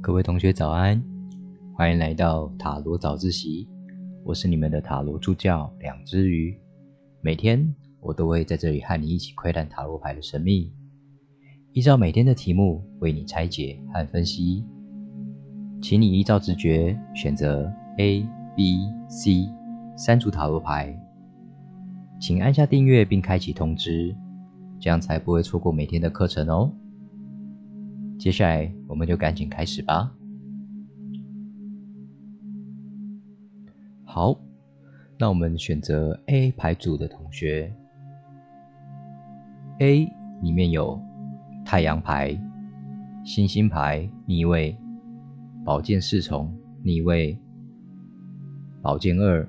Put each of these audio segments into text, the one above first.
各位同学早安，欢迎来到塔罗早自习。我是你们的塔罗助教两只鱼。每天我都会在这里和你一起窥探塔罗牌的神秘，依照每天的题目为你拆解和分析。请你依照直觉选择 A、B、C 三组塔罗牌。请按下订阅并开启通知，这样才不会错过每天的课程哦。接下来，我们就赶紧开始吧。好，那我们选择 A 牌组的同学，A 里面有太阳牌、星星牌逆位、宝剑侍从逆位、宝剑二、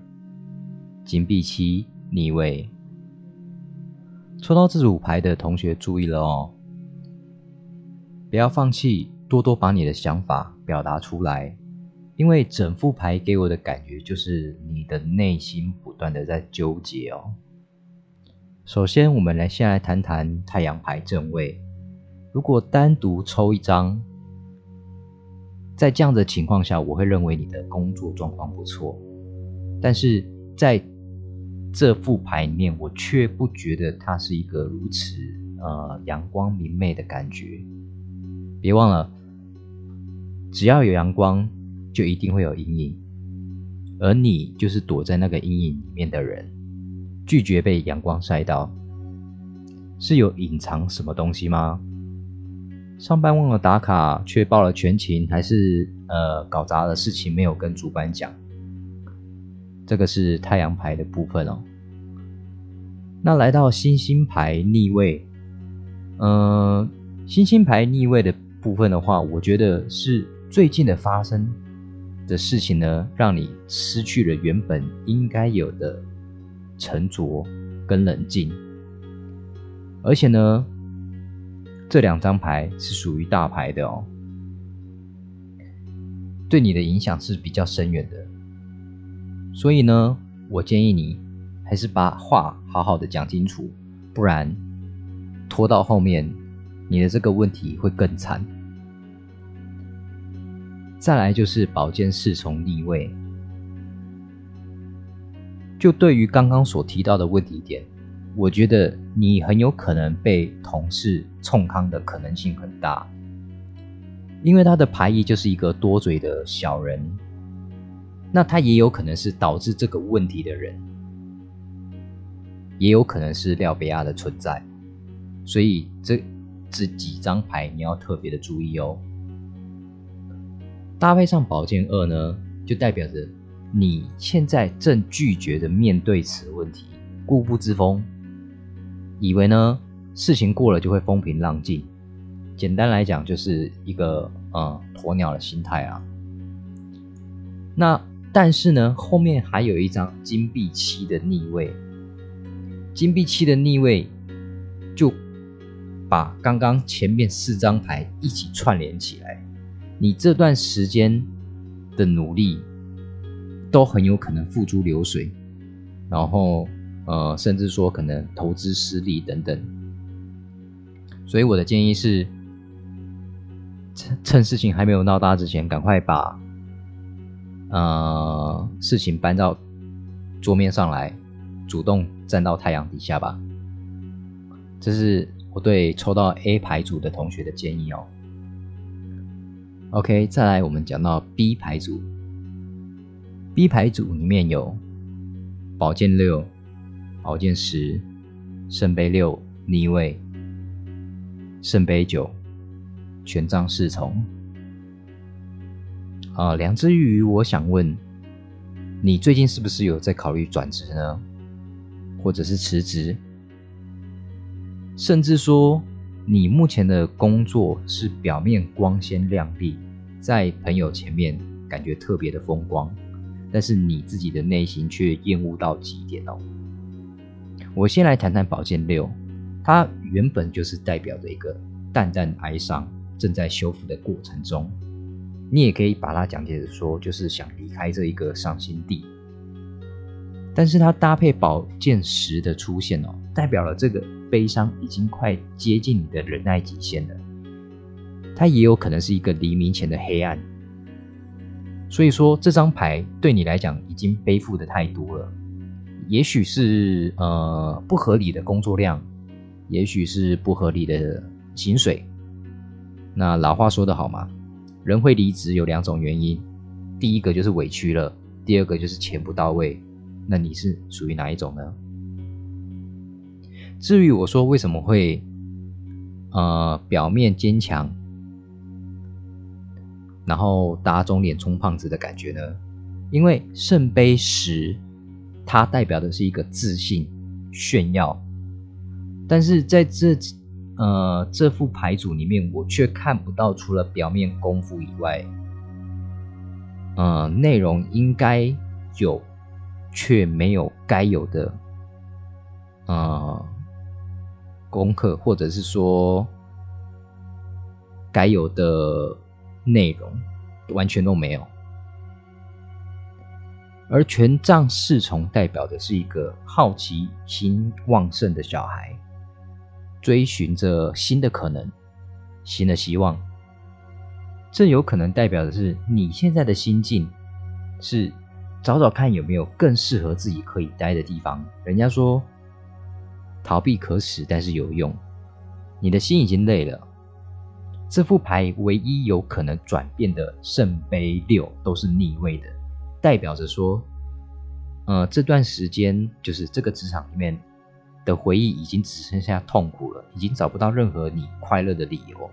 金币七逆位。抽到这组牌的同学注意了哦。不要放弃，多多把你的想法表达出来，因为整副牌给我的感觉就是你的内心不断的在纠结哦。首先，我们来先来谈谈太阳牌正位。如果单独抽一张，在这样的情况下，我会认为你的工作状况不错，但是在这副牌里面，我却不觉得它是一个如此呃阳光明媚的感觉。别忘了，只要有阳光，就一定会有阴影，而你就是躲在那个阴影里面的人，拒绝被阳光晒到。是有隐藏什么东西吗？上班忘了打卡，却报了全勤，还是呃搞砸了事情没有跟主管讲？这个是太阳牌的部分哦。那来到星星牌逆位，嗯，星星牌逆位的。部分的话，我觉得是最近的发生的事情呢，让你失去了原本应该有的沉着跟冷静。而且呢，这两张牌是属于大牌的哦，对你的影响是比较深远的。所以呢，我建议你还是把话好好的讲清楚，不然拖到后面。你的这个问题会更惨。再来就是宝剑侍从逆位，就对于刚刚所提到的问题点，我觉得你很有可能被同事冲康的可能性很大，因为他的排异就是一个多嘴的小人，那他也有可能是导致这个问题的人，也有可能是廖比亚的存在，所以这。这几张牌你要特别的注意哦。搭配上宝剑二呢，就代表着你现在正拒绝的面对此问题，固步自封，以为呢事情过了就会风平浪静。简单来讲，就是一个呃鸵鸟的心态啊。那但是呢，后面还有一张金币七的逆位，金币七的逆位就。把刚刚前面四张牌一起串联起来，你这段时间的努力都很有可能付诸流水，然后呃，甚至说可能投资失利等等。所以我的建议是，趁趁事情还没有闹大之前，赶快把呃事情搬到桌面上来，主动站到太阳底下吧。这是。我对抽到 A 牌组的同学的建议哦。OK，再来我们讲到 B 牌组。B 牌组里面有宝剑六、宝剑十、圣杯六逆位、圣杯九、权杖侍从。啊，两只鱼，我想问，你最近是不是有在考虑转职呢？或者是辞职？甚至说，你目前的工作是表面光鲜亮丽，在朋友前面感觉特别的风光，但是你自己的内心却厌恶到极点哦。我先来谈谈宝剑六，它原本就是代表着一个淡淡哀伤，正在修复的过程中。你也可以把它讲解着说，就是想离开这一个伤心地。但是它搭配宝剑十的出现哦，代表了这个。悲伤已经快接近你的忍耐极限了，它也有可能是一个黎明前的黑暗。所以说，这张牌对你来讲已经背负的太多了，也许是呃不合理的工作量，也许是不合理的薪水。那老话说得好嘛，人会离职有两种原因，第一个就是委屈了，第二个就是钱不到位。那你是属于哪一种呢？至于我说为什么会呃表面坚强？然后打肿脸充胖子的感觉呢？因为圣杯十，它代表的是一个自信炫耀，但是在这呃这副牌组里面，我却看不到除了表面功夫以外，呃，内容应该有却没有该有的呃功课，或者是说该有的。内容完全都没有，而权杖侍从代表的是一个好奇心旺盛的小孩，追寻着新的可能、新的希望。这有可能代表的是你现在的心境是找找看有没有更适合自己可以待的地方。人家说逃避可耻，但是有用。你的心已经累了。这副牌唯一有可能转变的圣杯六都是逆位的，代表着说，呃，这段时间就是这个职场里面的回忆已经只剩下痛苦了，已经找不到任何你快乐的理由。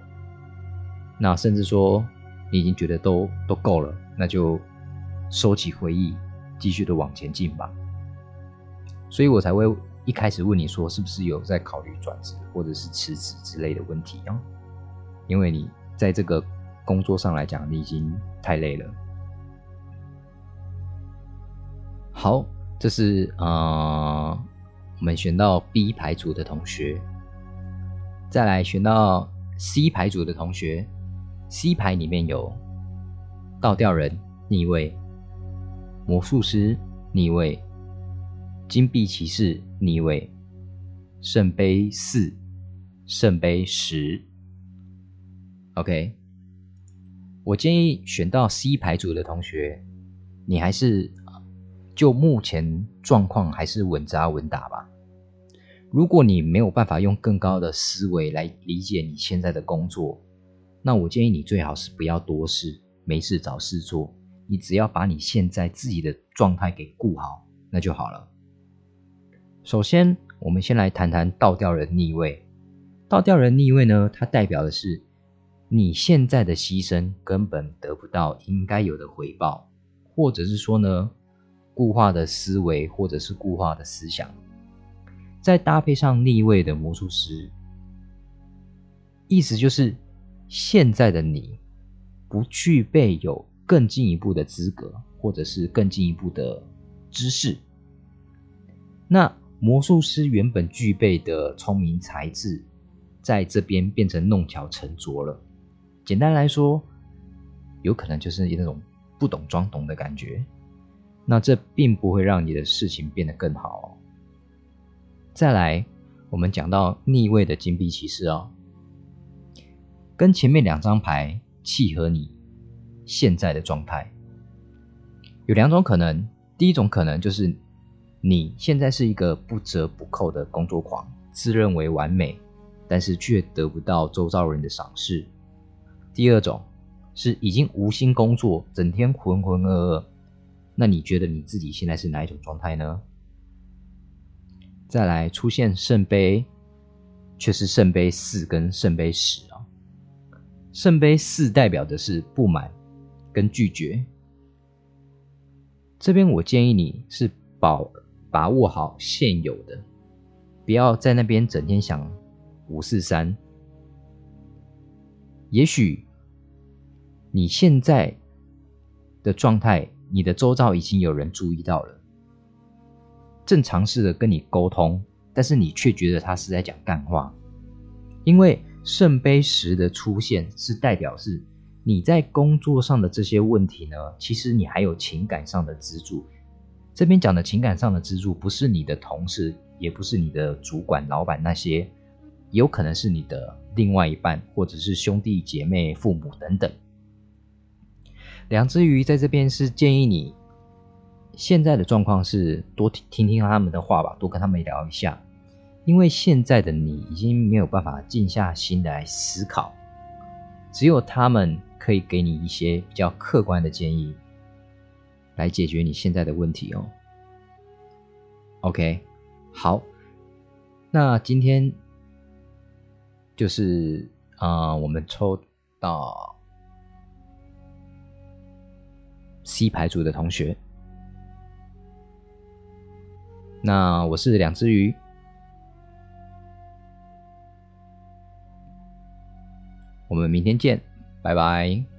那甚至说你已经觉得都都够了，那就收起回忆，继续的往前进吧。所以我才会一开始问你说，是不是有在考虑转职或者是辞职之类的问题啊？因为你在这个工作上来讲，你已经太累了。好，这是呃，我们选到 B 牌组的同学，再来选到 C 牌组的同学。C 牌里面有倒吊人逆位、魔术师逆位、金币骑士逆位、圣杯四、圣杯十。OK，我建议选到 C 牌组的同学，你还是就目前状况还是稳扎稳打吧。如果你没有办法用更高的思维来理解你现在的工作，那我建议你最好是不要多事，没事找事做。你只要把你现在自己的状态给顾好，那就好了。首先，我们先来谈谈倒吊人逆位。倒吊人逆位呢，它代表的是。你现在的牺牲根本得不到应该有的回报，或者是说呢，固化的思维，或者是固化的思想，再搭配上逆位的魔术师，意思就是现在的你不具备有更进一步的资格，或者是更进一步的知识。那魔术师原本具备的聪明才智，在这边变成弄巧成拙了。简单来说，有可能就是那种不懂装懂的感觉，那这并不会让你的事情变得更好。再来，我们讲到逆位的金币骑士哦，跟前面两张牌契合你现在的状态，有两种可能。第一种可能就是你现在是一个不折不扣的工作狂，自认为完美，但是却得不到周遭人的赏识。第二种是已经无心工作，整天浑浑噩噩。那你觉得你自己现在是哪一种状态呢？再来出现圣杯，却是圣杯四跟圣杯十啊。圣杯四代表的是不满跟拒绝。这边我建议你是保把握好现有的，不要在那边整天想五四三。也许。你现在的状态，你的周遭已经有人注意到了，正尝试的跟你沟通，但是你却觉得他是在讲干话，因为圣杯十的出现是代表是你在工作上的这些问题呢，其实你还有情感上的支柱。这边讲的情感上的支柱，不是你的同事，也不是你的主管、老板那些，有可能是你的另外一半，或者是兄弟姐妹、父母等等。两只鱼在这边是建议你，现在的状况是多听听听他们的话吧，多跟他们聊一下，因为现在的你已经没有办法静下心来思考，只有他们可以给你一些比较客观的建议，来解决你现在的问题哦。OK，好，那今天就是啊，我们抽到。C 牌组的同学，那我是两只鱼，我们明天见，拜拜。